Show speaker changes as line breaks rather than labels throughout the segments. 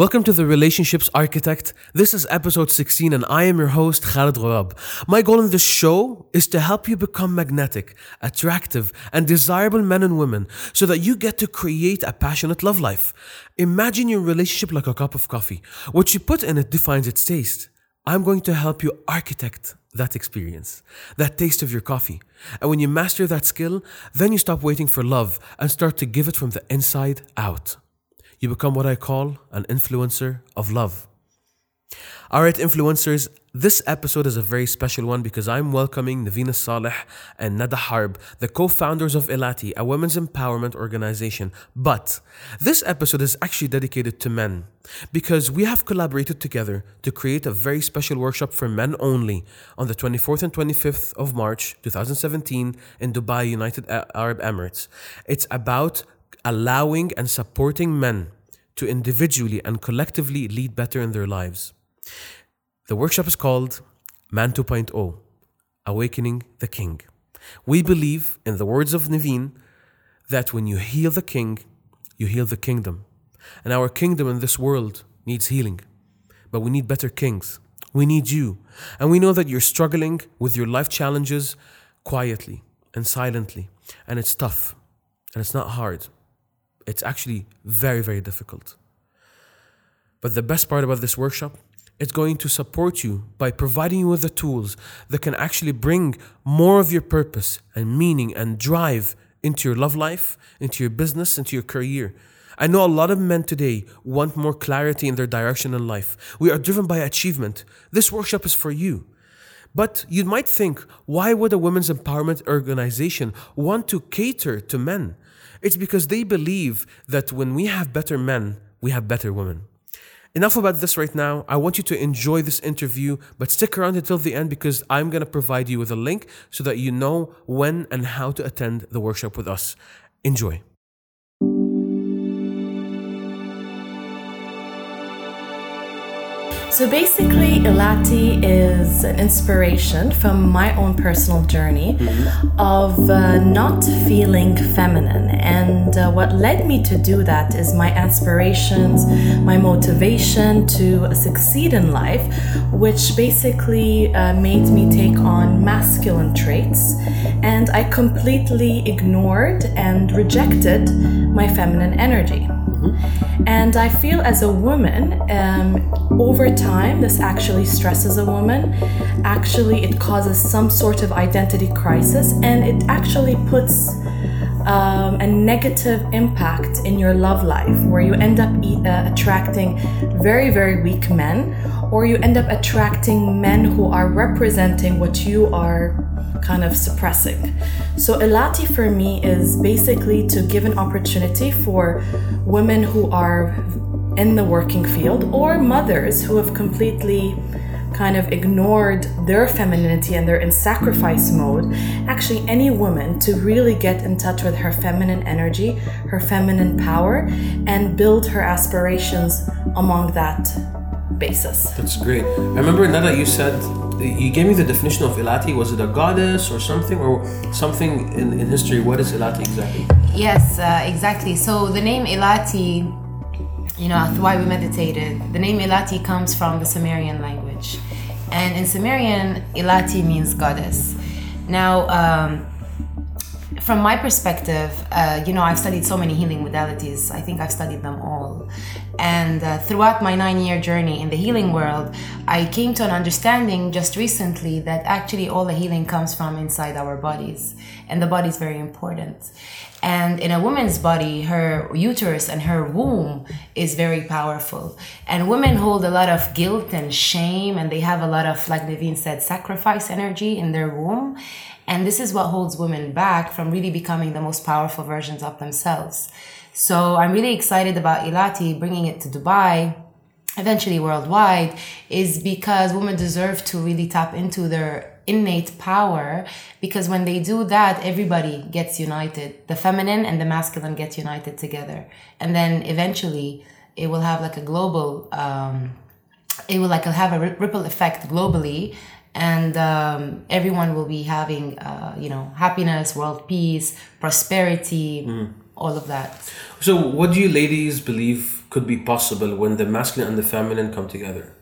Welcome to the Relationships Architect. This is episode 16, and I am your host, Khaled Ghorab. My goal in this show is to help you become magnetic, attractive, and desirable men and women so that you get to create a passionate love life. Imagine your relationship like a cup of coffee. What you put in it defines its taste. I'm going to help you architect that experience, that taste of your coffee. And when you master that skill, then you stop waiting for love and start to give it from the inside out you become what I call an influencer of love. All right, influencers, this episode is a very special one because I'm welcoming Niveen Al Saleh and Nada Harb, the co founders of Ilati, a women's empowerment organization. But this episode is actually dedicated to men because we have collaborated together to create a very special workshop for men only on the 24th and 25th of March 2017 in Dubai, United Arab Emirates. It's about allowing and supporting men to individually and collectively lead better in their lives. The workshop is called Man 2.0 Awakening the King. We believe, in the words of Niveen, that when you heal the king, you heal the kingdom. And our kingdom in this world needs healing. But we need better kings. We need you. And we know that you're struggling with your life challenges quietly and silently. And it's tough. And it's not hard. It's actually very, very difficult. But the best part about this workshop, it's going to support you by providing you with the tools that can actually bring more of your purpose and meaning and drive into your love life, into your business, into your career. I know a lot of men today want more clarity in their direction in life. We are driven by achievement. This workshop is for you. But you might think, why would a women's empowerment organization want to cater to men? It's because they believe that when we have better men, we have better women. Enough about this right now. I want you to enjoy this interview, but stick around until the end because I'm going to provide you with a link so that you know when and how to attend the workshop with us. Enjoy.
So basically, Ilati is an inspiration from my own personal journey mm-hmm. of uh, not feeling feminine. And uh, what led me to do that is my aspirations, my motivation to succeed in life, which basically uh, made me take on masculine traits. And I completely ignored and rejected my feminine energy. And I feel as a woman, um, over time, this actually stresses a woman. Actually, it causes some sort of identity crisis and it actually puts um, a negative impact in your love life where you end up e- uh, attracting very, very weak men or you end up attracting men who are representing what you are kind of suppressing. So, Ilati for me is basically to give an opportunity for women who are in the working field or mothers who have completely kind of ignored their femininity and they're in sacrifice mode. Actually, any woman to really get in touch with her feminine energy, her feminine power, and build her aspirations among that basis.
That's great. I remember Nada, you said you gave me the definition of Ilati. Was it a goddess or something, or something in, in history? What is Ilati exactly?
Yes, uh, exactly. So the name Ilati, you know, why we meditated. The name Ilati comes from the Sumerian language, and in Sumerian, Ilati means goddess. Now. Um, from my perspective, uh, you know, I've studied so many healing modalities. I think I've studied them all. And uh, throughout my nine year journey in the healing world, I came to an understanding just recently that actually all the healing comes from inside our bodies. And the body is very important. And in a woman's body, her uterus and her womb is very powerful. And women hold a lot of guilt and shame, and they have a lot of, like Niveen said, sacrifice energy in their womb. And this is what holds women back from really becoming the most powerful versions of themselves. So I'm really excited about Ilati bringing it to Dubai, eventually worldwide, is because women deserve to really tap into their innate power. Because when they do that everybody gets united. The feminine and the masculine get united together. And then eventually it will have like a global um, it will like have a ripple effect globally and um, everyone will be having uh, you know happiness world peace prosperity mm. all of that
so what do you ladies believe could be possible when the masculine and the feminine come together?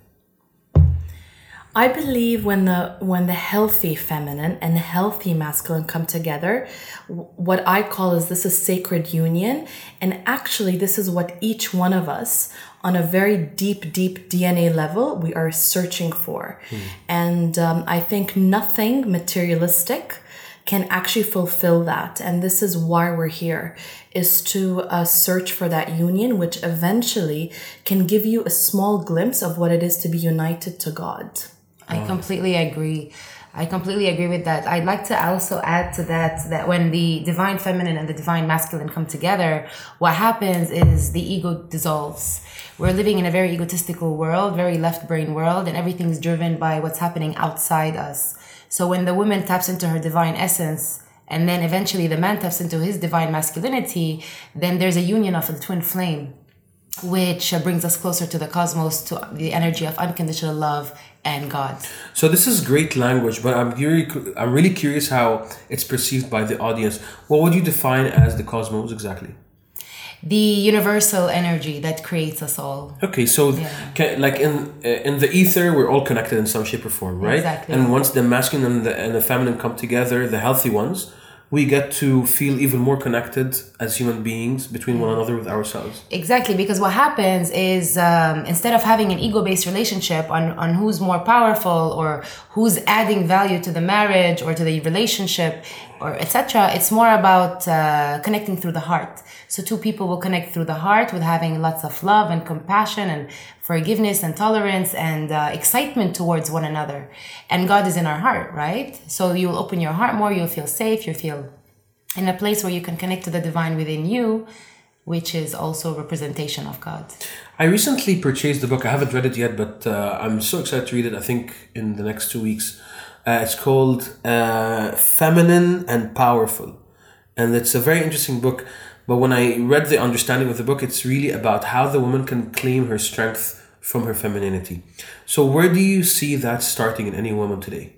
I believe when the when the healthy feminine and the healthy masculine come together, what I call is this a sacred union, and actually this is what each one of us on a very deep, deep DNA level we are searching for, and um, I think nothing materialistic can actually fulfill that and this is why we're here is to uh, search for that union which eventually can give you a small glimpse of what it is to be united to god
I completely agree. I completely agree with that. I'd like to also add to that that when the divine feminine and the divine masculine come together, what happens is the ego dissolves. We're living in a very egotistical world, very left brain world, and everything's driven by what's happening outside us. So when the woman taps into her divine essence, and then eventually the man taps into his divine masculinity, then there's a union of the twin flame which uh, brings us closer to the cosmos, to the energy of unconditional love and God.
So this is great language, but I'm really, I'm really curious how it's perceived by the audience. What would you define as the cosmos exactly?
The universal energy that creates us all.
Okay, so ca like in uh, in the ether, we're all connected in some shape or form, right?
Exactly.
And once the masculine and the, and the feminine come together, the healthy ones, we get to feel even more connected as human beings between one another with ourselves.
Exactly, because what happens is um, instead of having an ego based relationship on, on who's more powerful or who's adding value to the marriage or to the relationship or etc., it's more about uh, connecting through the heart. So, two people will connect through the heart with having lots of love and compassion and forgiveness and tolerance and uh, excitement towards one another. And God is in our heart, right? So, you'll open your heart more, you'll feel safe, you'll feel in a place where you can connect to the divine within you which is also a representation of God.
I recently purchased the book. I haven't read it yet, but uh, I'm so excited to read it. I think in the next two weeks. Uh, it's called uh, Feminine and Powerful. And it's a very interesting book. But when I read the understanding of the book, it's really about how the woman can claim her strength from her femininity. So, where do you see that starting in any woman today?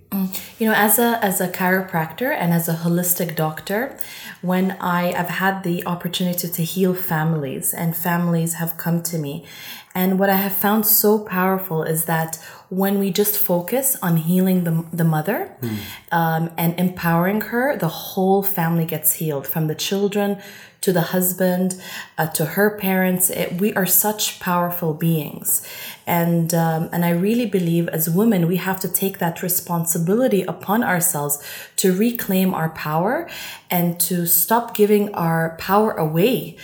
You know, as a as a chiropractor and as a holistic doctor, when I have had the opportunity to heal families and families have come to me, and what I have found so powerful is that when we just focus on healing the, the mother um, and empowering her, the whole family gets healed from the children to the husband uh, to her parents. It, we are such powerful beings. And, um, and I really believe as women, we have to take that responsibility upon ourselves to reclaim our power and to stop giving our power away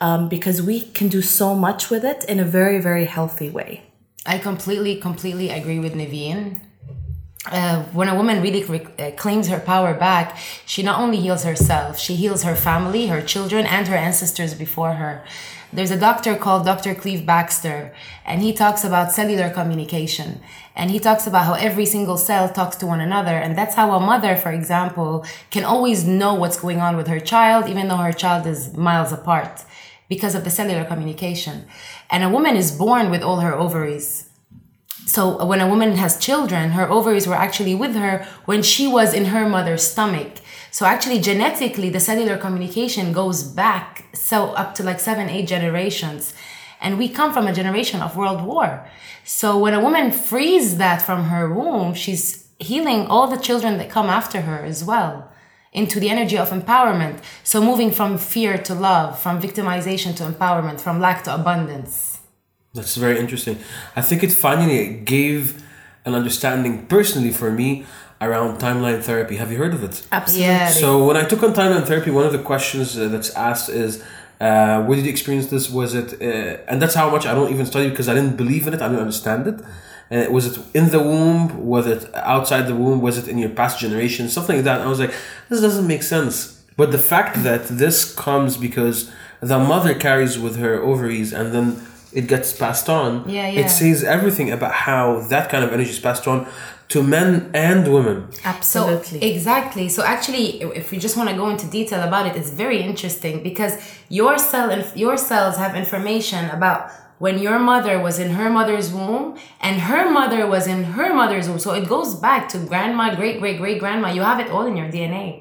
um, because we can do so much with it in a very, very healthy way.
I completely, completely agree with Niveen. Uh, when a woman really rec- uh, claims her power back, she not only heals herself, she heals her family, her children, and her ancestors before her. There's a doctor called Dr. Cleve Backster, and he talks about cellular communication. And he talks about how every single cell talks to one another. And that's how a mother, for example, can always know what's going on with her child, even though her child is miles apart because of the cellular communication. And a woman is born with all her ovaries. So when a woman has children, her ovaries were actually with her when she was in her mother's stomach. So actually genetically the cellular communication goes back so up to like 7 8 generations. And we come from a generation of world war. So when a woman frees that from her womb, she's healing all the children that come after her as well into the energy of empowerment. So moving from fear to love, from victimization to empowerment, from lack to abundance.
That's very interesting. I think it finally gave an understanding personally for me around timeline therapy. Have you heard of it?
Absolutely.
Yeah.
So when I took on timeline therapy, one of the questions uh, that's asked is, uh, "Where did you experience this? Was it?" Uh, and that's how much I don't even study because I didn't believe in it. I didn't understand it. Uh, was it in the womb? Was it outside the womb? Was it in your past generation? Something like that. I was like, this doesn't make sense. But the fact that this comes because the mother carries with her ovaries and then it gets passed on,
Yeah, yeah.
it says everything about how that kind of energy is passed on to men and women.
Absolutely.
So exactly. So actually, if we just want to go into detail about it, it's very interesting because your cell and your cells have information about when your mother was in her mother's womb and her mother was in her mother's womb. So it goes back to grandma, great great great grandma. You have it all in your DNA.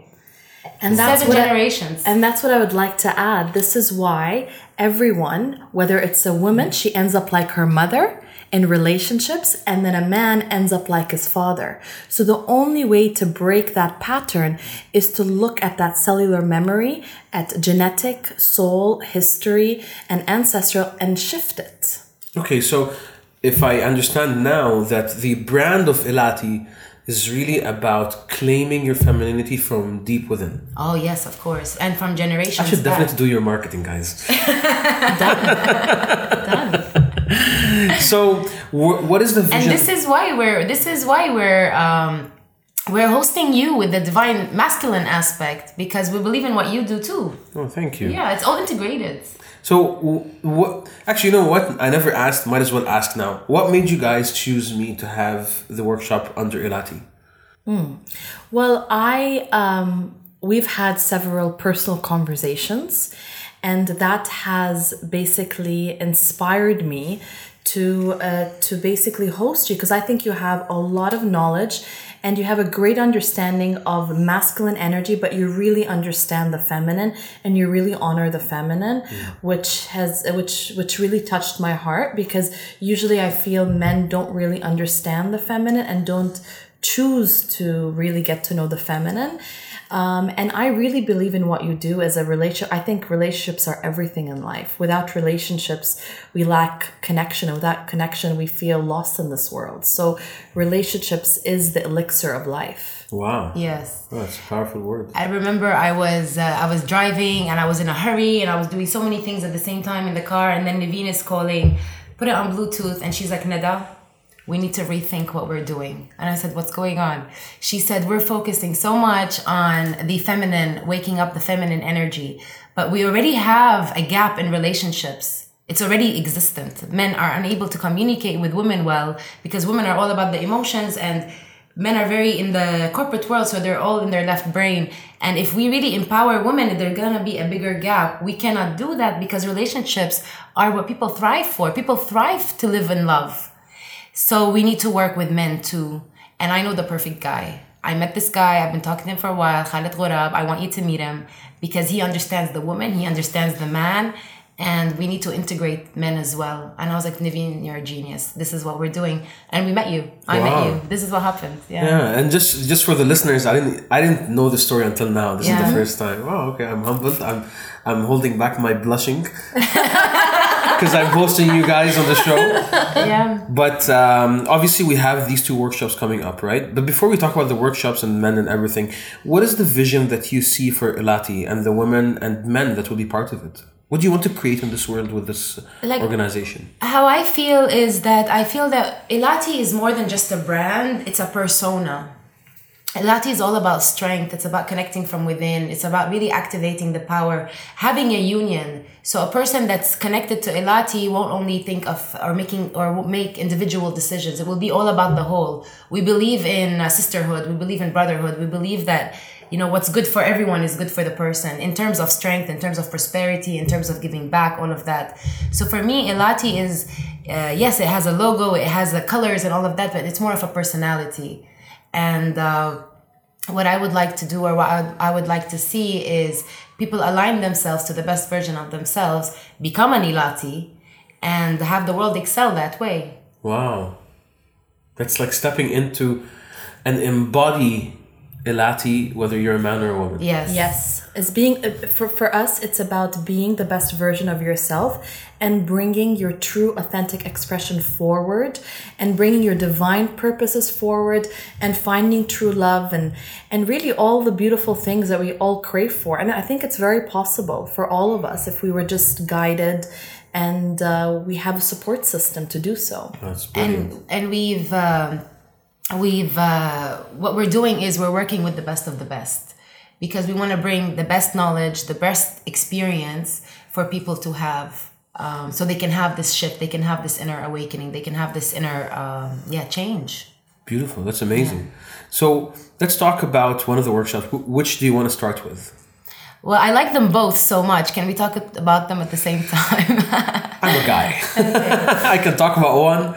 And that's
Seven
what I-
generations.
and that's what I would like to add. This is why everyone, whether it's a woman, she ends up like her mother in relationships, and then a man ends up like his father. So the only way to break that pattern is to look at that cellular memory, at genetic, soul, history, and ancestral, and shift it.
Okay, so if I understand now that the brand of Ilati is really about claiming your femininity from deep within.
oh yes, of course, and from generations.
I should
back.
definitely do your marketing, guys.
done, Done.
So, wh- what is the vision?
and this is why we're this is why we're um we're hosting you with the divine masculine aspect because we believe in what you do too
oh, thank you.
yeah it's all integrated
So, what? Actually, you know what? I never asked. Might as well ask now. What made you guys choose me to have the workshop under Ilati?
Well, I um, we've had several personal conversations, and that has basically inspired me to uh, to basically host you because I think you have a lot of knowledge and you have a great understanding of masculine energy, but you really understand the feminine and you really honor the feminine, which has which which really touched my heart because usually I feel men don't really understand the feminine and don't choose to really get to know the feminine. Um, and I really believe in what you do as a relationship. I think relationships are everything in life. Without relationships, we lack connection. And without connection, we feel lost in this world. So, relationships is the elixir of life.
Wow.
yes
Oh, that's a powerful word.
I remember I was uh, I was driving and I was in a hurry and I was doing so many things at the same time in the car and then Niveen is calling, put it on Bluetooth and she's like, Nada, we need to rethink what we're doing. And I said, What's going on? She said, We're focusing so much on the feminine, waking up the feminine energy, but we already have a gap in relationships. It's already existent. Men are unable to communicate with women well because women are all about the emotions and men are very in the corporate world so they're all in their left brain and if we really empower women there's gonna be a bigger gap we cannot do that because relationships are what people thrive for people thrive to live in love so we need to work with men too. And i know the perfect guy. I met this guy. I've been talking to him for a while. Khaled Ghorab. i want you to meet him because he understands the woman. He understands the man. And we need to integrate men as well. And i was like niveen you're a genius. This is what we're doing. And we met you. I met you. This is what happened. Yeah.
Yeah, and just just for the listeners, I didn't I didn't know the story until now. This is the first time. Oh, okay. I'm humbled. I'm I'm holding back my blushing because I'm hosting you guys on the show.
yeah.
But um, obviously, we have these two workshops coming up, right? But before we talk about the workshops and men and everything, what is the vision that you see for Ilati and the women and men that will be part of it? What do you want to create in this world with this
Like-
organization?
How I feel is that I feel that Ilati is more than just a brand, it's a persona. Ilati is all about strength. It's about connecting from within. It's about really activating the power, having a union. So a person that's connected to Ilati won't only think of or making or make individual decisions. It will be all about the whole. We believe in uh, sisterhood. We believe in brotherhood. We believe that you know what's good for everyone is good for the person in terms of strength, in terms of prosperity, in terms of giving back, all of that. So for me, Ilati is uh, yes, it has a logo, it has the colors and all of that, but it's more of a personality. And uh, what I would like to do, or what I would, like to see, is people align themselves to the best version of themselves, become an Ilati, and have the world excel that way.
Wow. That's like stepping into and embody Ilati, whether you're a man or a woman.
Yes.
Yes, it's being uh, for for us. It's about being the best version of yourself and bringing your true, authentic expression forward, and bringing your divine purposes forward, and finding true love and and really all the beautiful things that we all crave for. And I think it's very possible for all of us if we were just guided, and uh, we have a support system to do so.
That's brilliant.
and and we've um, we've uh, what we're doing is we're working with the best of the best because we want to bring the best knowledge the best experience for people to have um, so they can have this shift they can have this inner awakening they can have this inner um, yeah change
Beautiful. That's amazing. So let's talk about one of the workshops. Which do you want to start with?
well i like them both so much can we talk about them at the same time
I'm a guy. I can talk about one,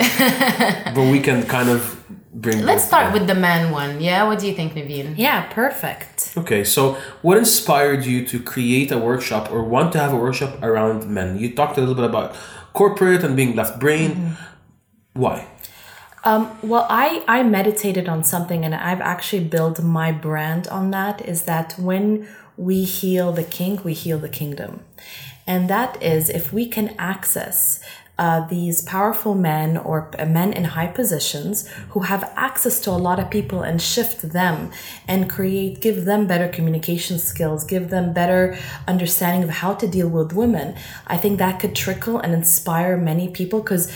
but we can kind of bring.
Let's start
together.
with the man one. Yeah, what do you think, Niveen?
Yeah, perfect.
Okay, so what inspired you to create a workshop or want to have a workshop around men? You talked a little bit about corporate and being left brain.
Mm-hmm.
Why?
Um, well, I, I meditated on something and I've actually built my brand on that is that when we heal the king, we heal the kingdom. And that is if we can access uh, these powerful men or men in high positions who have access to a lot of people and shift them and create, give them better communication skills, give them better understanding of how to deal with women. I think that could trickle and inspire many people because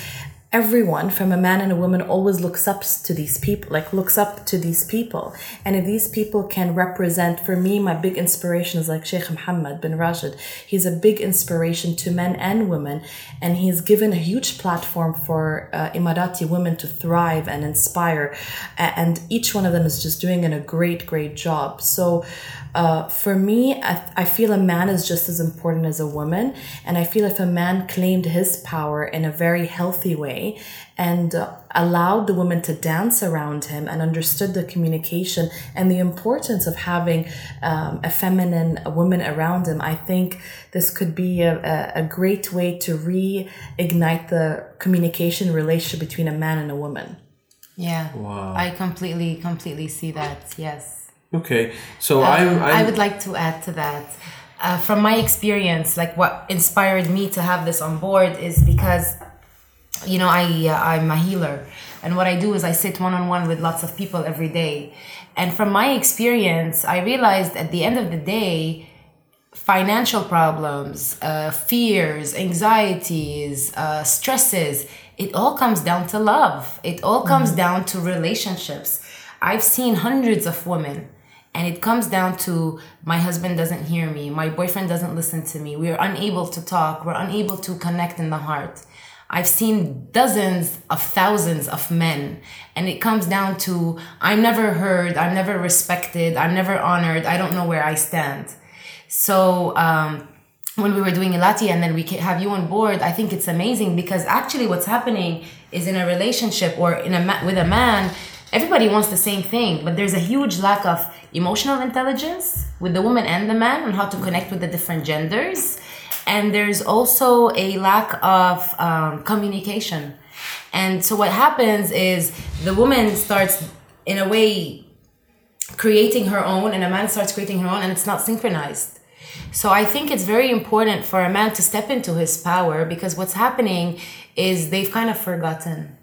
everyone from a man and a woman always looks up to these people like looks up to these people. And if these people can represent for me my big inspiration is like sheikh muhammad bin rashid. He's a big inspiration to men and women and he's given a huge platform for uh, emirati women to thrive and inspire. And each one of them is just doing in a great great job. So uh, for me, I, I feel a man is just as important as a woman. And I feel if a man claimed his power in a very healthy way and uh, allowed the woman to dance around him and understood the communication and the importance of having um, a feminine woman around him, I think this could be a, a, a great way to reignite the communication relationship between a man and a woman.
Yeah.
Wow.
I completely, completely see that. Yes.
Okay, so I'm, I'm.
Um, I would like to add to that. Uh, from my experience, like what inspired me to have this on board is because, you know, I uh, I'm a healer, and what I do is I sit one on one with lots of people every day, and from my experience, I realized at the end of the day, financial problems, uh, fears, anxieties, uh, stresses, it all comes down to love. It all comes down to relationships. I've seen hundreds of women, and it comes down to my husband doesn't hear me, my boyfriend doesn't listen to me, we're unable to talk, we're unable to connect in the heart. I've seen dozens of thousands of men, and it comes down to I'm never heard, I'm never respected, I'm never honored, I don't know where I stand. So, um, when we were doing Ilati and then we have you on board, I think it's amazing because actually what's happening is in a relationship or in a ma- with a man, everybody wants the same thing, but there's a huge lack of emotional intelligence with the woman and the man on how to connect with the different genders. And there's also a lack of um, communication. And so what happens is the woman starts, in a way, creating her own, and a man starts creating her own, and it's not synchronized. So I think it's very important for a man to step into his power because what's happening is they've kind of forgotten.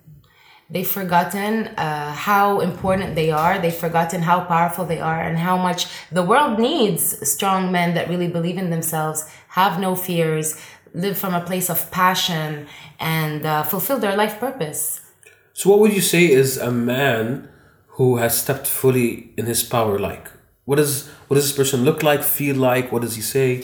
They've forgotten uh, how important they are. They've forgotten how powerful they are and how much the world needs strong men that really believe in themselves, have no fears, live from a place of passion, and uh, fulfill their life purpose.
so, what would you say is a man who has stepped fully in his power like? What does what does this person look like, feel like? What does he say?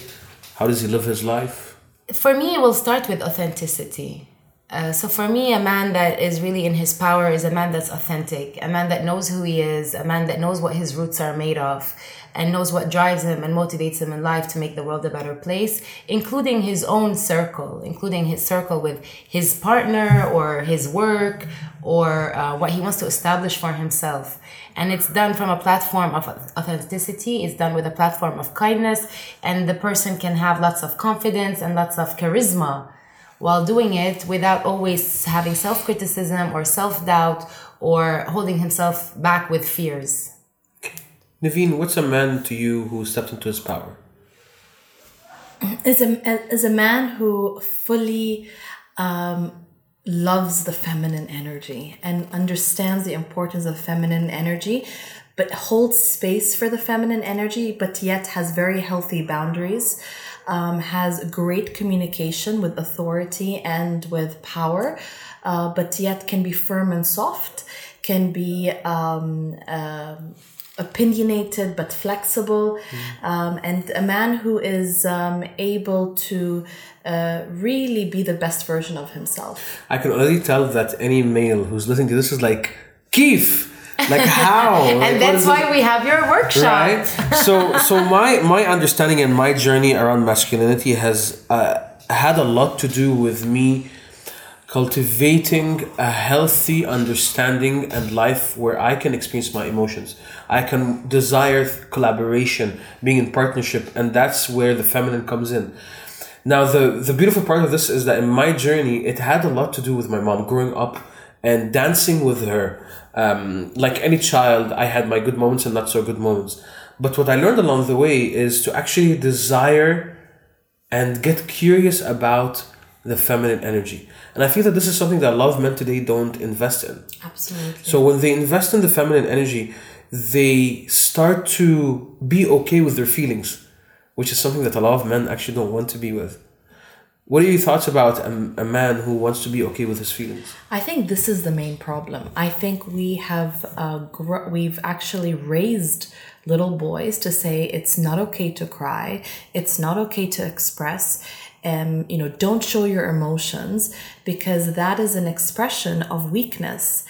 How does he live his life?
for me, it will start with authenticity. Uh, so for me, a man that is really in his power is a man that's authentic, a man that knows who he is, a man that knows what his roots are made of, and knows what drives him and motivates him in life to make the world a better place, including his own circle, including his circle with his partner or his work or uh, what he wants to establish for himself. And it's done from a platform of authenticity, it's done with a platform of kindness, and the person can have lots of confidence and lots of charisma while doing it without always having self criticism or self doubt or holding himself back with fears.
Niveen, what's a man to you who steps into his power?
is a is a man who fully um, loves the feminine energy and understands the importance of feminine energy but holds space for the feminine energy but yet has very healthy boundaries um, has great communication with authority and with power uh, but yet can be firm and soft can be um, um opinionated but flexible, um, and a man who is um, able to uh, really be the best version of himself.
I can already tell that any male who's listening to this is like, Keith, like how?
And
what
that's why
it?
we have your workshop.
right so so my my understanding and my journey around masculinity has uh, had a lot to do with me cultivating a healthy understanding and life where I can experience my emotions. I can desire collaboration, being in partnership, and that's where the feminine comes in. Now, the, the beautiful part of this is that in my journey, it had a lot to do with my mom growing up and dancing with her. Um, like any child, I had my good moments and not so good moments. But what I learned along the way is to actually desire and get curious about the feminine energy. And I feel that this is something that a lot of men today don't invest in.
Absolutely.
So when they invest in the feminine energy, they start to be okay with their feelings, which is something that a lot of men actually don't want to be with. What are your thoughts about a, a man who wants to be okay with his feelings?
I think this is the main problem. I think we have uh, gr- we've actually raised little boys to say it's not okay to cry, it's not okay to express, um, you know, don't show your emotions because that is an expression of weakness.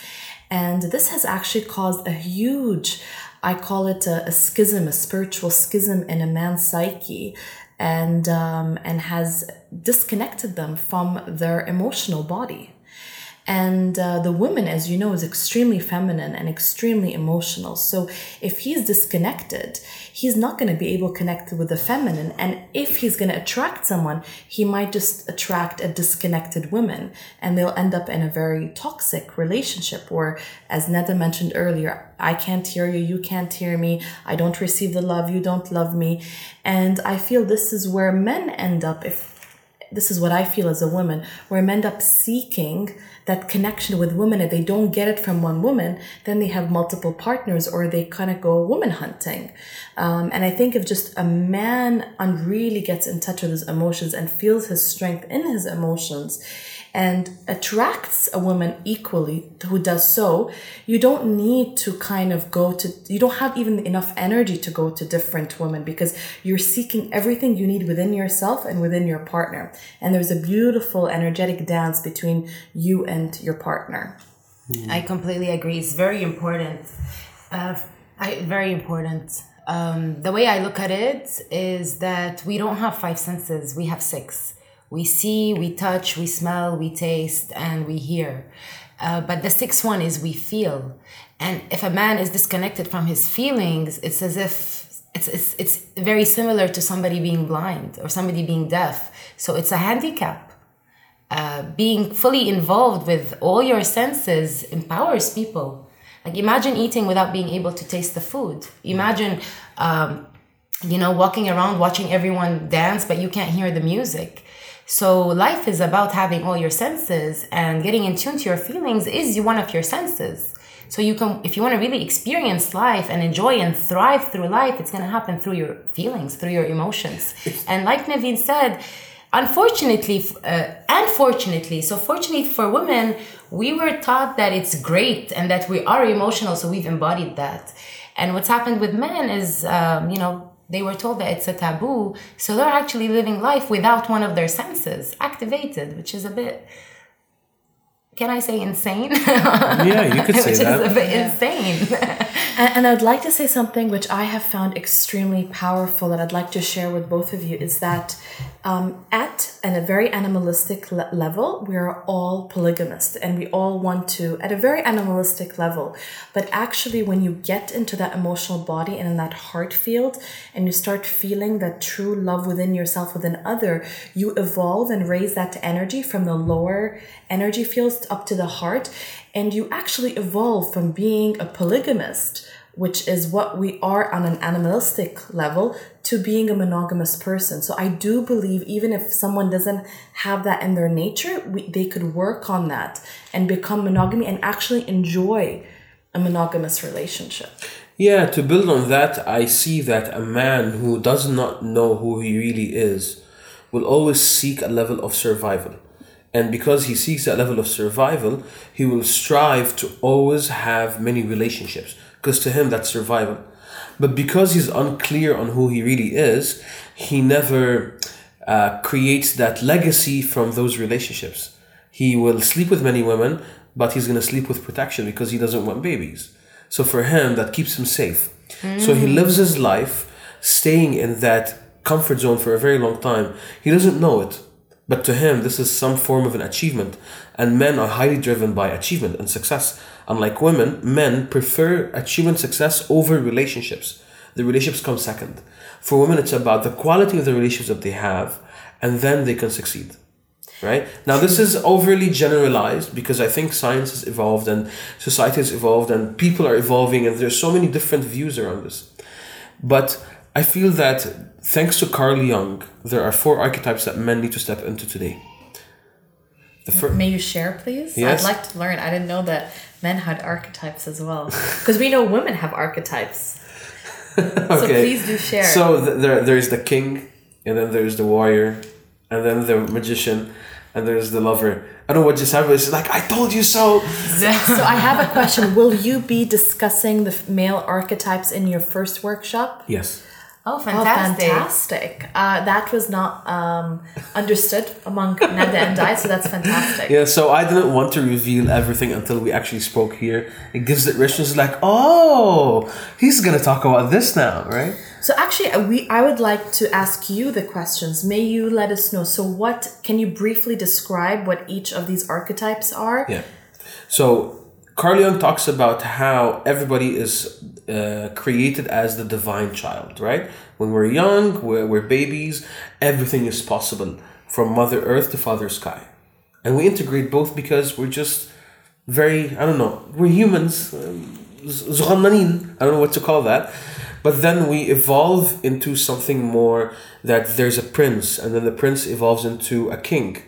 And this has actually caused a huge, I call it a, a schism, a spiritual schism in a man's psyche, and um, and has disconnected them from their emotional body. And uh, the woman, as you know, is extremely feminine and extremely emotional. So if he's disconnected, he's not going to be able to connect with the feminine. And if he's going to attract someone, he might just attract a disconnected woman and they'll end up in a very toxic relationship where, as Nada mentioned earlier, I can't hear you, you can't hear me, I don't receive the love, you don't love me. And I feel this is where men end up if this is what I feel as a woman, where men end up seeking that connection with women. If they don't get it from one woman, then they have multiple partners or they kind of go woman hunting. Um, and I think if just a man really gets in touch with his emotions and feels his strength in his emotions, and attracts a woman equally who does so, you don't need to kind of go to, you don't have even enough energy to go to different women because you're seeking everything you need within yourself and within your partner. And there's a beautiful energetic dance between you and your partner.
I completely agree. It's very important. Uh, I, very important. Um, the way I look at it is that we don't have five senses, we have six. We see, we touch, we smell, we taste, and we hear. Uh, but the sixth one is we feel. And if a man is disconnected from his feelings, it's as if it's, it's, it's very similar to somebody being blind or somebody being deaf. So it's a handicap. Uh, being fully involved with all your senses empowers people. Like imagine eating without being able to taste the food. Imagine, um, you know, walking around watching everyone dance, but you can't hear the music. So life is about having all your senses and getting in tune to your feelings is one of your senses. So you can, if you want to really experience life and enjoy and thrive through life, it's going to happen through your feelings, through your emotions. And like Niveen said, unfortunately, uh, unfortunately, so fortunately for women, we were taught that it's great and that we are emotional, so we've embodied that. And what's happened with men is, um, you know, they were told that it's a taboo, so they're actually living life without one of their senses activated, which is a bit. Can I say insane?
Yeah, you could say
which
that.
is a bit insane.
And, and I'd like to say something which I have found extremely powerful that I'd like to share with both of you is that um, at and a very animalistic le- level, we are all polygamists and we all want to, at a very animalistic level. But actually, when you get into that emotional body and in that heart field and you start feeling that true love within yourself, within other, you evolve and raise that energy from the lower energy fields up to the heart and you actually evolve from being a polygamist which is what we are on an animalistic level to being a monogamous person. So i do believe even if someone doesn't have that in their nature we, they could work on that and become monogamy and actually enjoy a monogamous relationship.
Yeah, to build on that, I see that a man who does not know who he really is will always seek a level of survival. And because he seeks that level of survival, he will strive to always have many relationships, because to him that's survival. But because he's unclear on who he really is, he never uh, creates that legacy from those relationships. He will sleep with many women, but he's going to sleep with protection because he doesn't want babies. So for him, that keeps him safe. So he lives his life staying in that comfort zone for a very long time. He doesn't know it, But to him, this is some form of an achievement. And men are highly driven by achievement and success. Unlike women, men prefer achievement success over relationships. The relationships come second. For women, it's about the quality of the relationships that they have, and then they can succeed. Right? Now, this is overly generalized because I think science has evolved and society has evolved and people are evolving, and there's so many different views around this. But I feel that thanks to Carl Jung, there are four archetypes that men need to step into today.
The first. May you share, please?
Yes.
I'd like to learn. I didn't know that men had archetypes as well, because we know women have archetypes. okay. So please do share.
So th- there, there's the king, and then there's the warrior, and then the magician, and there's the lover. I don't know what just happened. It's like I told you so.
so I have a question. Will you be discussing the male archetypes in your first workshop?
Yes.
Oh, fantastic!
Oh, fantastic! Uh, that was not um, understood among Nada and I, so that's fantastic.
Yeah, so I didn't want to reveal everything until we actually spoke here. It gives it richness. Like, oh, he's gonna talk about this now, right?
So actually, uh, we I would like to ask you the questions. May you let us know? So, what can you briefly describe what each of these archetypes are?
Yeah. So Carl Jung talks about how everybody is uh, created as the divine child, right? When we're young, we're, we're babies, everything is possible from Mother Earth to Father Sky. And we integrate both because we're just very, I don't know, we're humans, um, I don't know what to call that. But then we evolve into something more that there's a prince, and then the prince evolves into a king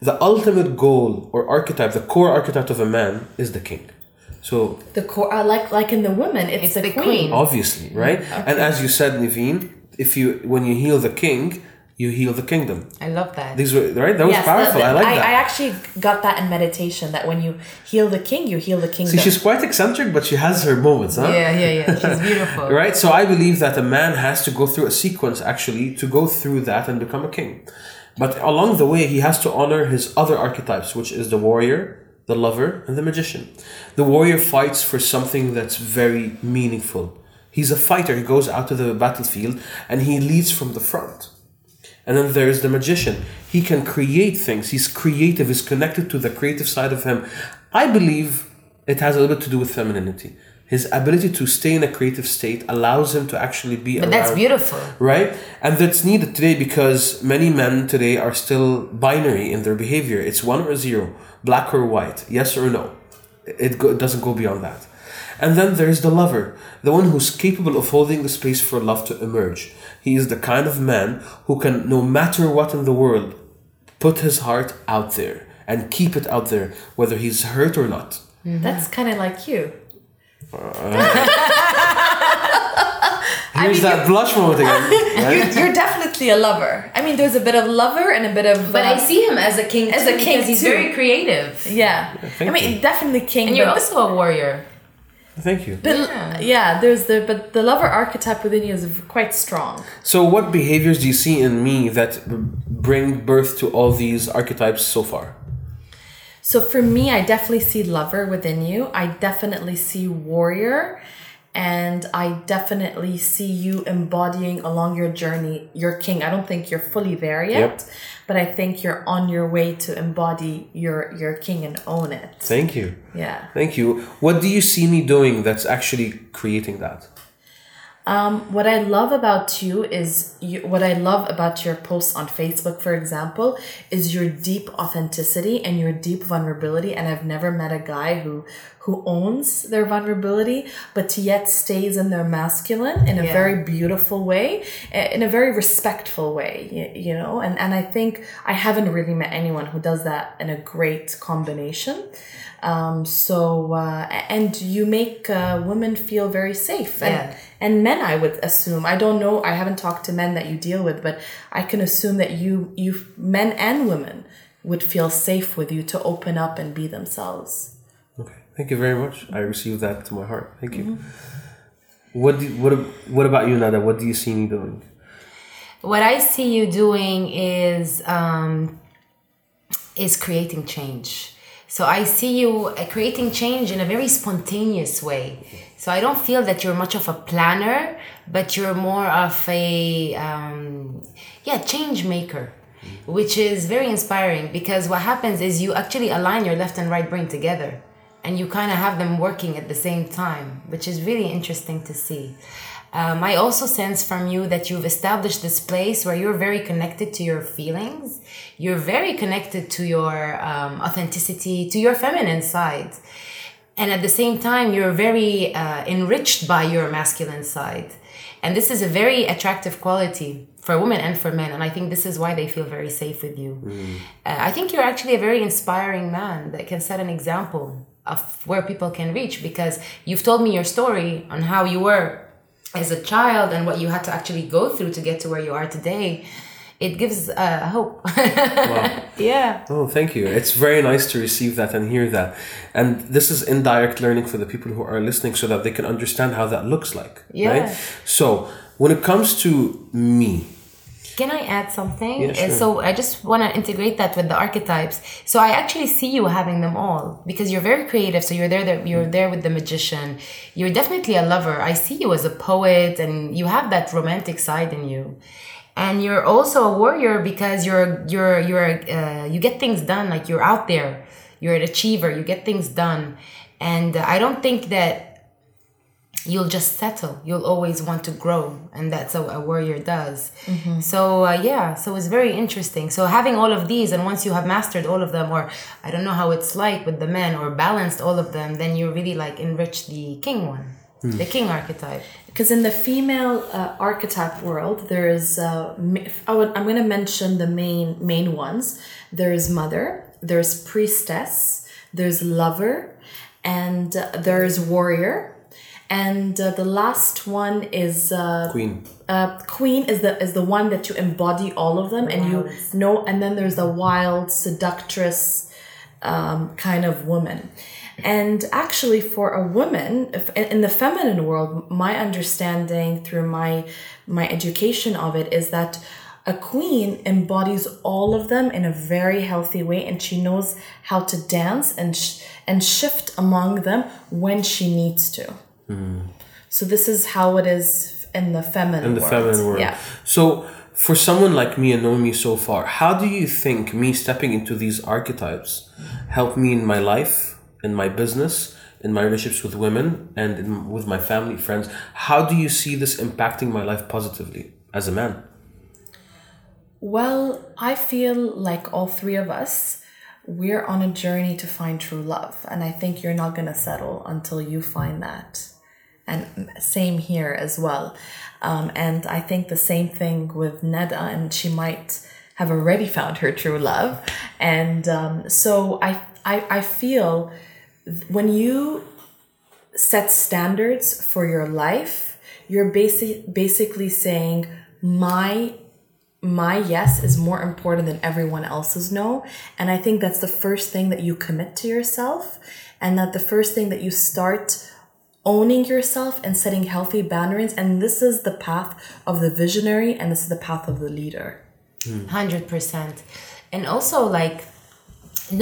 the ultimate goal or archetype, the core archetype of a man is the king. So
the core, uh, like like in the woman, it's, it's the, the queen. queen.
Obviously, right? Okay. And as you said, Niveen, if you when you heal the king, you heal the kingdom.
I love that.
These were right. That was powerful.
The, the,
I like I, that.
I actually got that in meditation. That when you heal the king, you heal the kingdom.
See, she's quite eccentric, but she has her moments, huh?
Yeah, yeah, yeah. She's beautiful.
right. So I believe that a man has to go through a sequence actually to go through that and become a king. But along the way, he has to honor his other archetypes, which is the warrior, the lover, and the magician. The warrior fights for something that's very meaningful. He's a fighter, he goes out to the battlefield and he leads from the front. And then there's the magician. He can create things, he's creative, he's connected to the creative side of him. I believe it has a little bit to do with femininity his ability to stay in a creative state allows him to actually be
but around, that's beautiful.
Right? And that's needed today because many men today are still binary in their behavior. It's one or zero black or white yes or no. It, go, it doesn't go beyond that. And then there's the lover the one who's capable of holding the space for love to emerge. He is the kind of man who can no matter what in the world put his heart out there and keep it out there whether he's hurt or not.
Mm-hmm. that's kind of like you Here's
I mean, that blush moment again.
Right? You're, you're, definitely a lover. I mean, there's a bit of lover and a bit of.
But uh, I see him as a king. As a king, because he's too. very creative.
Yeah, yeah I mean, you. definitely king.
And you're also a warrior.
Thank you.
But yeah. yeah, there's the but the lover archetype within you is quite strong.
So, what behaviors do you see in me that bring birth to all these archetypes so far?
So for me, I definitely see lover within you. I definitely see warrior. And I definitely see you embodying along your journey your king. I don't think you're fully there yet, yep. but I think you're on your way to embody your your king and own it.
Thank you.
Yeah.
Thank you. What do you see me doing that's actually creating that?
Um, what I love about you is you, what I love about your posts on Facebook, for example, is your deep authenticity and your deep vulnerability. And I've never met a guy who who owns their vulnerability, but yet stays in their masculine in a yeah. very beautiful way, in a very respectful way, you, you know. And and I think I haven't really met anyone who does that in a great combination. Um, so uh, and you make uh, women feel very safe and yeah. and men I would assume I don't know I haven't talked to men that you deal with but I can assume that you you men and women would feel safe with you to open up and be themselves.
Okay, thank you very much. I received that to my heart. Thank you. Mm-hmm. What do, what what about you, Nada? What do you see me doing?
What I see you doing is um, is creating change so I see you uh, creating change in a very spontaneous way. So I don't feel that you're much of a planner, but you're more of a um, yeah change maker. which is very inspiring because what happens is you actually align your left and right brain together and you kind of have them working at the same time, which is really interesting to see. Um, I also sense from you that you've established this place where you're very connected to your feelings. You're very connected to your um, authenticity, to your feminine side. And at the same time, you're very uh, enriched by your masculine side. And this is a very attractive quality for women and for men. And I think this is why they feel very safe with you. Uh, I think you're actually a very inspiring man that can set an example of where people can reach because you've told me your story on how you were as a child and what you had to actually go through to get to where you are today. It gives uh, hope. yeah.
Oh, thank you. It's very nice to receive that and hear that. And this is indirect learning for the people who are listening so that they can understand how that looks like.
Yeah.
Right? So, when it comes to me,
Can I add something?
Yeah, sure.
So I just want to integrate that with the archetypes. So I actually see you having them all because you're very creative. So you're there, there you're there with the magician. You're definitely a lover. I see you as a poet, and you have that romantic side in you. And you're also a warrior because you're you're you're uh, you get things done. Like you're out there. You're an achiever. You get things done. And I don't think that you'll just settle. You'll always want to grow, and that's what a warrior does. So uh, yeah, so it's very interesting. So having all of these, and once you have mastered all of them, or I don't know how it's like with the men, or balanced all of them, then you really like enrich the king one, the king archetype.
Because in the female uh, archetype world, there's uh, I would, I'm going to mention the main main ones. There's mother, there's priestess, there's lover, and uh, there's warrior, and uh, the last one is uh,
Queen.
uh, queen is the is the one that you embody all of them and you know and then there's the wild seductress um, kind of woman. And actually for a woman if, in in the feminine world my understanding through my my education of it is that a queen embodies all of them in a very healthy way and she knows how to dance and sh- and shift among them when she needs to so this is how it is in the feminine
in the
world.
feminine world.
Yeah.
So, for someone like me and knowing me so far, how do you think me stepping into these archetypes help me in my life, in my business, in my relationships with women, and in, with my family, friends? How do you see this impacting my life positively as a man?
Well, I feel like all three of us, we're on a journey to find true love. And I think you're not going to settle until you find that. And same here as well. Um, and I think the same thing with Nada, and she might have already found her true love. And um, so I, I, I feel when you set standards for your life, you're basic, basically saying, my my yes is more important than everyone else's no. And I think that's the first thing that you commit to yourself, and that the first thing that you start owning yourself and setting healthy boundaries. And this is the path of the visionary, and this is the path of the leader.
Hundred percent, and also like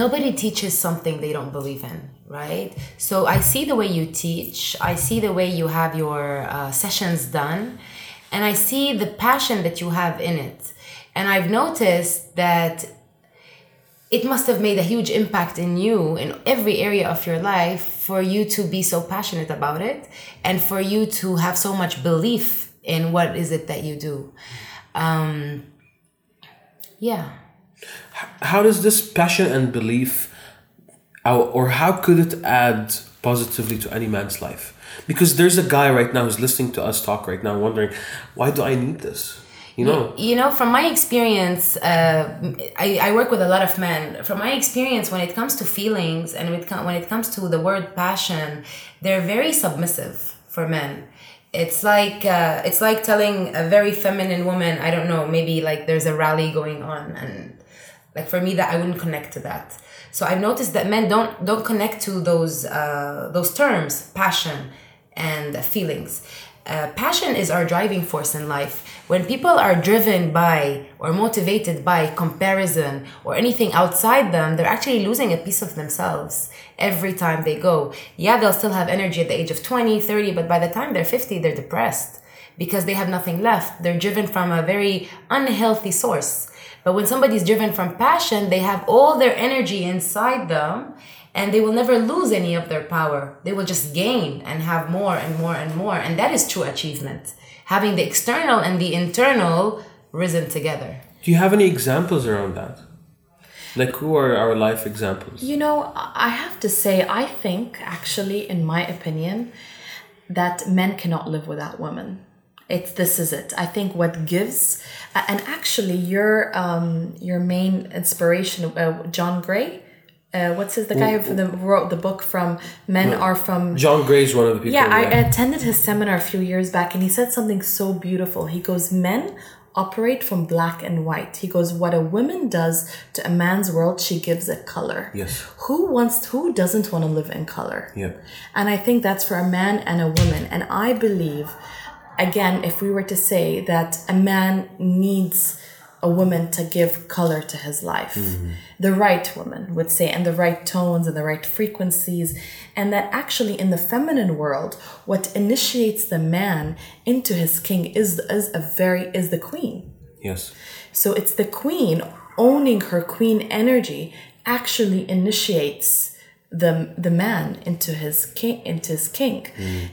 nobody teaches something they don't believe in, right? So I see the way you teach, I see the way you have your uh, sessions done, and I see the passion that you have in it, and I've noticed that it must have made a huge impact in you in every area of your life for you to be so passionate about it and for you to have so much belief in what is it that you do um yeah
How does this passion and belief, or how could it add positively to any man's life? Because there's a guy right now who's listening to us talk right now, wondering, why do I need this? You know,
you know from my experience uh, I, I work with a lot of men. From my experience when it comes to feelings and when it, when it comes to the word passion they're very submissive for men. It's like uh, it's like telling a very feminine woman i don't know maybe like there's a rally going on and like for me that i wouldn't connect to that. So i've noticed that men don't don't connect to those uh, those terms passion and feelings uh, passion is our driving force in life. When people are driven by or motivated by comparison or anything outside them they're actually losing a piece of themselves every time they go. Yeah they'll still have energy at the age of 20 30 but by the time they're 50 they're depressed because they have nothing left. They're driven from a very unhealthy source. But when somebody's driven from passion, they have all their energy inside them and they will never lose any of their power. They will just gain and have more and more and more. And that is true achievement. Having the external and the internal risen together.
Do you have any examples around that? Like, who are our life examples?
You know, I have to say, I think, actually, in my opinion, that men cannot live without women. It's this is it. I think what gives, and actually, your um, your main inspiration, uh, John Gray. Uh, what's his the guy who the, wrote the book from Men Are From
John Gray's one of the people.
yeah, I attended his seminar a few years back and he said something so beautiful. He goes, Men operate from black and white. He goes, What a woman does to a man's world, she gives it color.
Yes.
Who wants who doesn't want to live in color?
Yeah.
And I think that's for a man and a woman. And I believe, again, if we were to say that a man needs a woman to give color to his life, mm-hmm. the right woman would say, and the right tones and the right frequencies, and that actually in the feminine world, what initiates the man into his king is is a very is the queen.
Yes.
So it's the queen owning her queen energy actually initiates the the man into his king into his king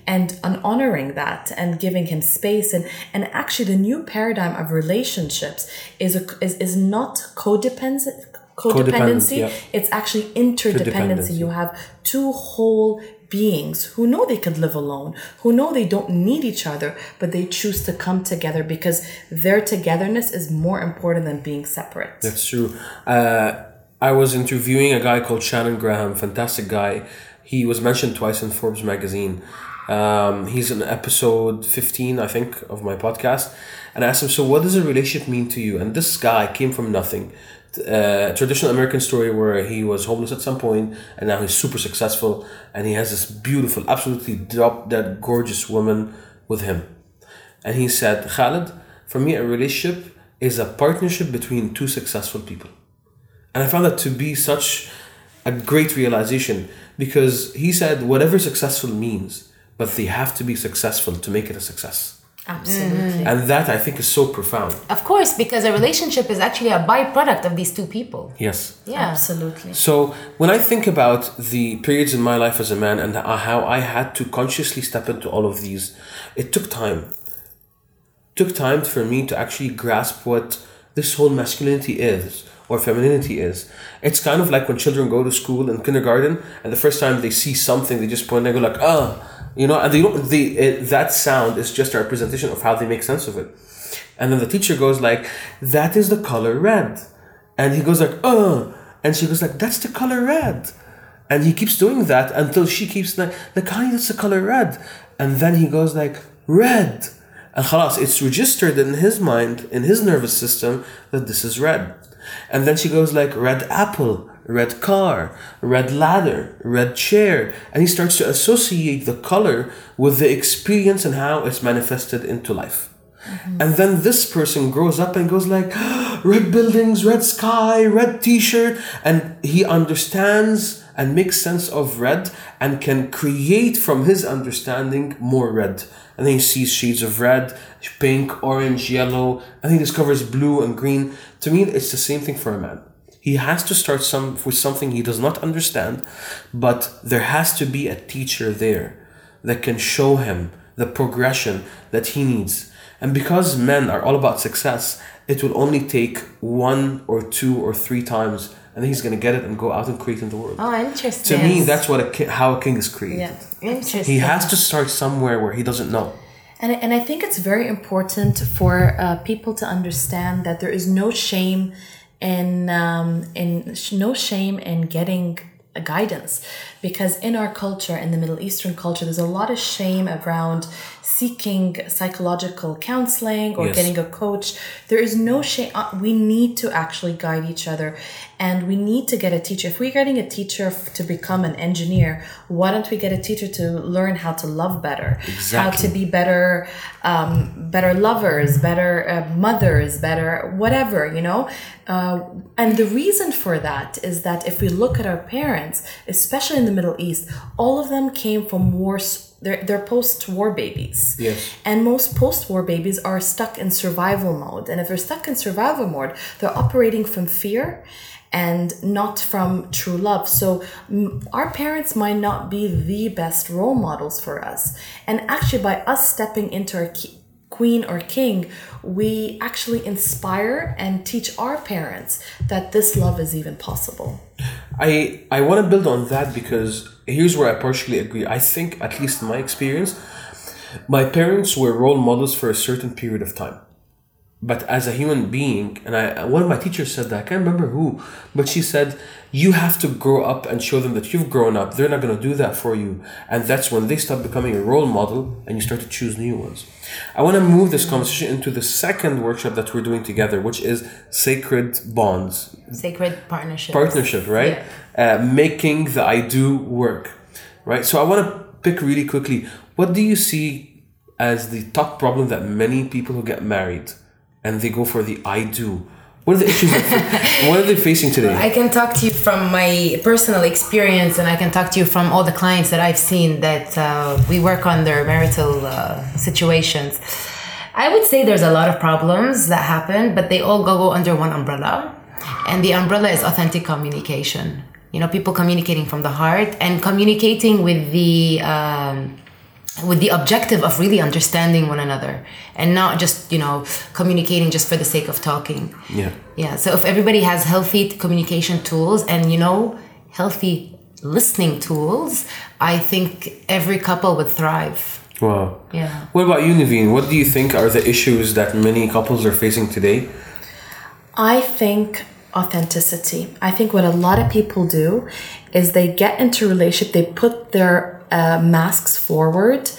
and on honoring that and giving him space and and actually the new paradigm of relationships is a, is, is not codependent codependency
yeah.
it's actually interdependency
Interdependency.
you have two whole beings who know they could live alone who know they don't need each other but they choose to come together because their togetherness is more important than being separate
That's true. Uh, I was interviewing a guy called Shannon Graham, fantastic guy. He was mentioned twice in Forbes magazine. Um, he's in episode 15, I think, of my podcast. And I asked him, So, what does a relationship mean to you? And this guy came from nothing. Uh, traditional American story where he was homeless at some point and now he's super successful and he has this beautiful, absolutely drop dead gorgeous woman with him. And he said, Khaled, for me, a relationship is a partnership between two successful people. And I found that to be such a great realization because he said whatever successful means, but they have to be successful to make it a success.
absolutely mm.
And that I think is so profound.
Of course, because a relationship is actually a byproduct of these two people.
Yes.
Yeah.
absolutely
So when I think about the periods in my life as a man and how I had to consciously step into all of these, it took time. took time for me to actually grasp what this whole masculinity is or femininity is. It's kind of like when children go to school in kindergarten and the first time they see something, they just point and go like, ah, you know, and they don't. They it, that sound is just a representation of how they make sense of it. And then the teacher goes like, that is the color red, and he goes like, uh, and she goes like, that's the color red. And he keeps doing that until she keeps like, like, honey, that's the color red. And then he goes like, red. And khalas, it's registered in his mind, in his nervous system, that this is red. And then she goes like, red apple, red car, red ladder, red chair. And he starts to associate the color with the experience and how it's manifested into life. Mm-hmm. And then this person grows up and goes like, red buildings, red sky, red t-shirt, and he understands and makes sense of red and can create from his understanding more red. And then he sees shades of red, pink, orange, yellow, and he discovers blue and green. To me, it's the same thing for a man. He has to start some with something he does not understand, but there has to be a teacher there that can show him the progression that he needs. And because men are all about success, it will only take one or two or three times, and he's gonna get it and go out and create in the world.
Oh, interesting.
to me, that's what a ki- how a king is created.
yeah
interesting.
He has to start somewhere where he doesn't know.
And, and I think it's very important for uh, people to understand that there is no shame in um, in sh- no shame in getting a guidance because in our culture in the middle eastern culture there's a lot of shame around seeking psychological counseling or
Yes.
getting a coach there is no shame uh, we need to actually guide each other and we need to get a teacher. If we're getting a teacher f- to become an engineer why don't we get a teacher to learn how to love better? How to be better um, better lovers better uh, mothers better whatever you know? Uh, and the reason for that is that if we look at our parents especially in the middle east all of them came from wars they're, they're post-war babies.
Yes.
and most post-war babies are stuck in survival mode. And if they're stuck in survival mode they're operating from fear and not from true love so our parents might not be the best role models for us and actually by us stepping into our ki- queen or king we actually inspire and teach our parents that this love is even possible
I I want to build on that because here's where I partially agree. I think, at least in my experience, my parents were role models for a certain period of time. But as a human being, and I one of my teachers said that I can't remember who, but she said you have to grow up and show them that you've grown up. They're not going to do that for you, and that's when they stop becoming a role model and you start to choose new ones. I want to move this conversation into the second workshop that we're doing together, which is sacred bonds,
Sacred partnership.
partnership, right? Uh, making the I do work, right? So I want to pick really quickly. What do you see as the top problem that many people who get married and they go for the I do? What are the issues? what are they facing today?
I can talk to you from my personal experience, and I can talk to you from all the clients that I've seen that uh, we work on their marital uh, situations. I would say there's a lot of problems that happen, but they all go, under one umbrella. And the umbrella is authentic communication. You know, people communicating from the heart and communicating with the. Um, with the objective of really understanding one another and not just you know communicating just for the sake of talking
Yeah.
yeah so if everybody has healthy communication tools and you know healthy listening tools i think every couple would thrive
Wow.
yeah
What about you, Niveen? What do you think are the issues that many couples are facing today?
I think authenticity. I think what a lot of people do is they get into relationship, they put their uh, masks forward.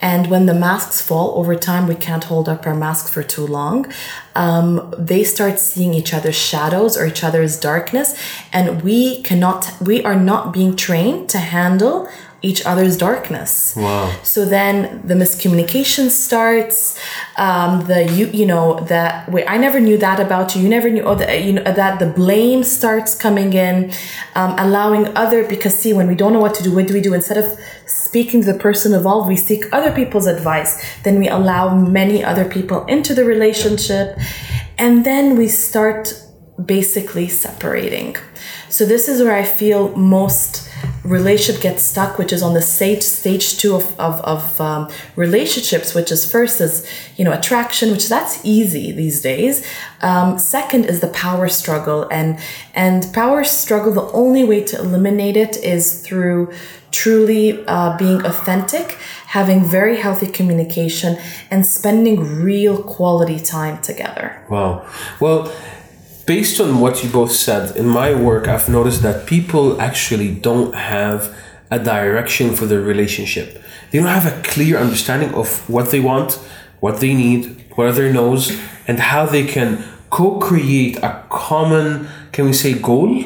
And when the masks fall over time, we can't hold up our masks for too long. Um, they start seeing each other's shadows or each other's darkness, and we cannot, we are not being trained to handle each other's darkness.
Wow.
So then the miscommunication starts. Um, the you you know that wait I never knew that about you. You never knew oh the, you know that the blame starts coming in, um, allowing other because see when we don't know what to do, what do we do instead of speaking to the person involved, we seek other people's advice. Then we allow many other people into the relationship, and then we start basically separating. So this is where I feel most relationship gets stuck, which is on the stage stage two of of, of um, relationships, which is first is you know attraction, which that's easy these days. Um, second is the power struggle, and and power struggle. The only way to eliminate it is through truly uh, being authentic, having very healthy communication, and spending real quality time together.
Wow. Well, based on what you both said, in my work, I've noticed that people actually don't have a direction for their relationship. They don't have a clear understanding of what they want, what they need, what are their knows, and how they can co create a common, can we say, goal?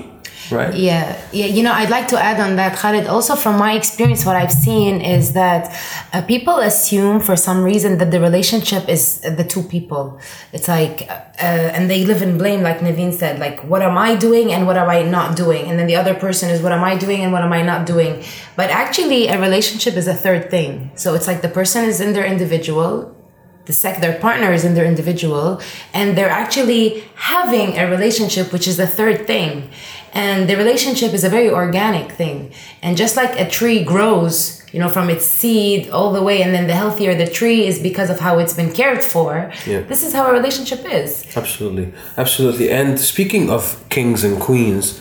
Right?
Yeah, yeah. You know, I'd like to add on that, Khaled. Also, from my experience, what I've seen is that uh, people assume for some reason that the relationship is the two people. It's like, uh, and they live in blame, like Niveen said. Like, what am I doing and what am I not doing? And then the other person is, what am I doing and what am I not doing? But actually, a relationship is a third thing. So it's like the person is in their individual, the sec their partner is in their individual and they're actually having a relationship which is the third thing and the relationship is a very organic thing and just like a tree grows you know from its seed all the way and then the healthier the tree is because of how it's been cared for
Yeah.
this is how a relationship is
Absolutely, absolutely. And speaking of kings and queens,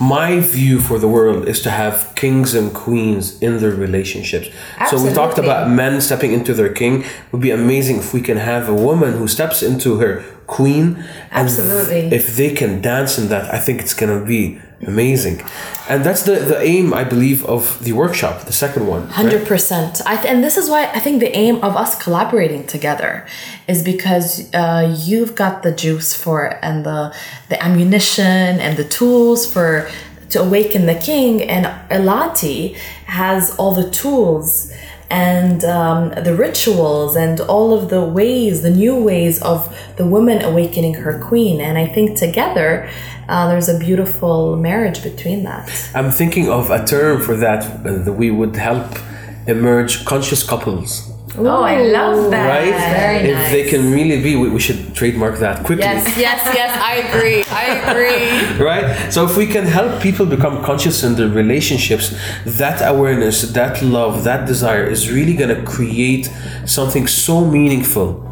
my view for the world is to have kings and queens in their relationships. So we talked about men stepping into their king. It would be amazing if we can have a woman who steps into her queen. And
Absolutely.
If they can dance in that, I think it's gonna be amazing. And that's the, the aim, I believe, of the workshop, the second one.
Hundred percent. I th- and this is why I think the aim of us collaborating together is because uh, you've got the juice for it and the the ammunition and the tools for to awaken the king, and Ilati has all the tools and um, the rituals and all of the ways, the new ways of the woman awakening her queen. And I think together, uh, there's a beautiful marriage between that.
I'm thinking of a term for that uh, that we would help emerge conscious couples.
Oh, I love that.
Right?
Very
if
nice.
they can really be, we, we should trademark that quickly.
Yes, yes, yes, I agree. I agree.
Right? So if we can help people become conscious in their relationships, that awareness, that love, that desire is really going to create something so meaningful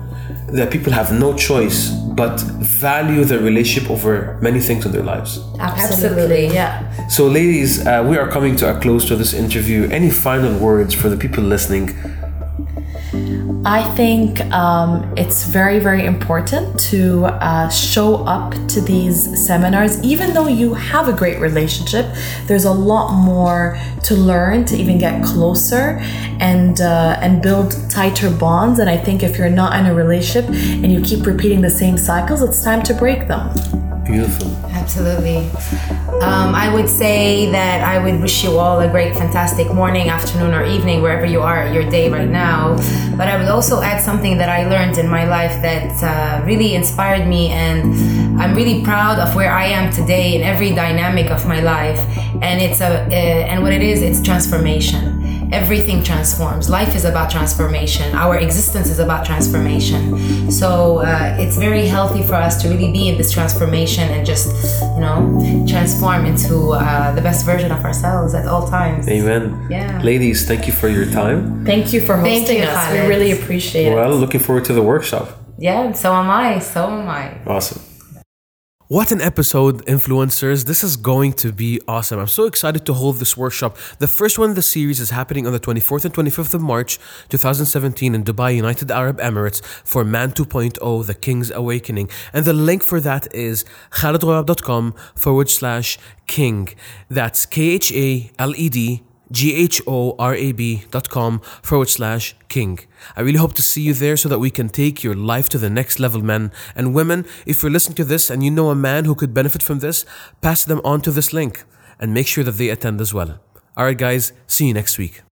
that people have no choice but value their relationship over many things in their lives.
Absolutely, yeah.
So, ladies, uh, we are coming to a close to this interview. Any final words for the people listening?
I think um, it's very, very important to uh, show up to these seminars. Even though you have a great relationship, there's a lot more to learn to even get closer and uh, and build tighter bonds. And I think if you're not in a relationship and you keep repeating the same cycles, it's time to break them.
Beautiful.
Absolutely. Um, I would say that I would wish you all a great, fantastic morning, afternoon, or evening, wherever you are your day right now. But I would also add something that I learned in my life that uh, really inspired me, and I'm really proud of where I am today in every dynamic of my life. And it's a, uh, and what it is, it's transformation everything transforms. Life is about transformation. Our existence is about transformation. So uh, it's very healthy for us to really be in this transformation and just, you know, transform into uh, the best version of ourselves at all times.
Amen.
Yeah.
Ladies, thank you for your time.
Thank you for
Thank
hosting
you,
us. We really appreciate it.
Well, looking forward to the workshop.
Yeah, so am I. So am I.
Awesome. What an episode, influencers. This is going to be awesome. I'm so excited to hold this workshop. The first one in the series is happening on the 24th and 25th of March 2017 in Dubai, United Arab Emirates for Man 2.0, The King's Awakening. And the link for that is khaledghorab.com forward slash king. That's K H A L E D G H O R A B dot com forward slash king. I really hope to see you there so that we can take your life to the next level, men and women. If you're listening to this and you know a man who could benefit from this, pass them on to this link and make sure that they attend as well. All right, guys, see you next week.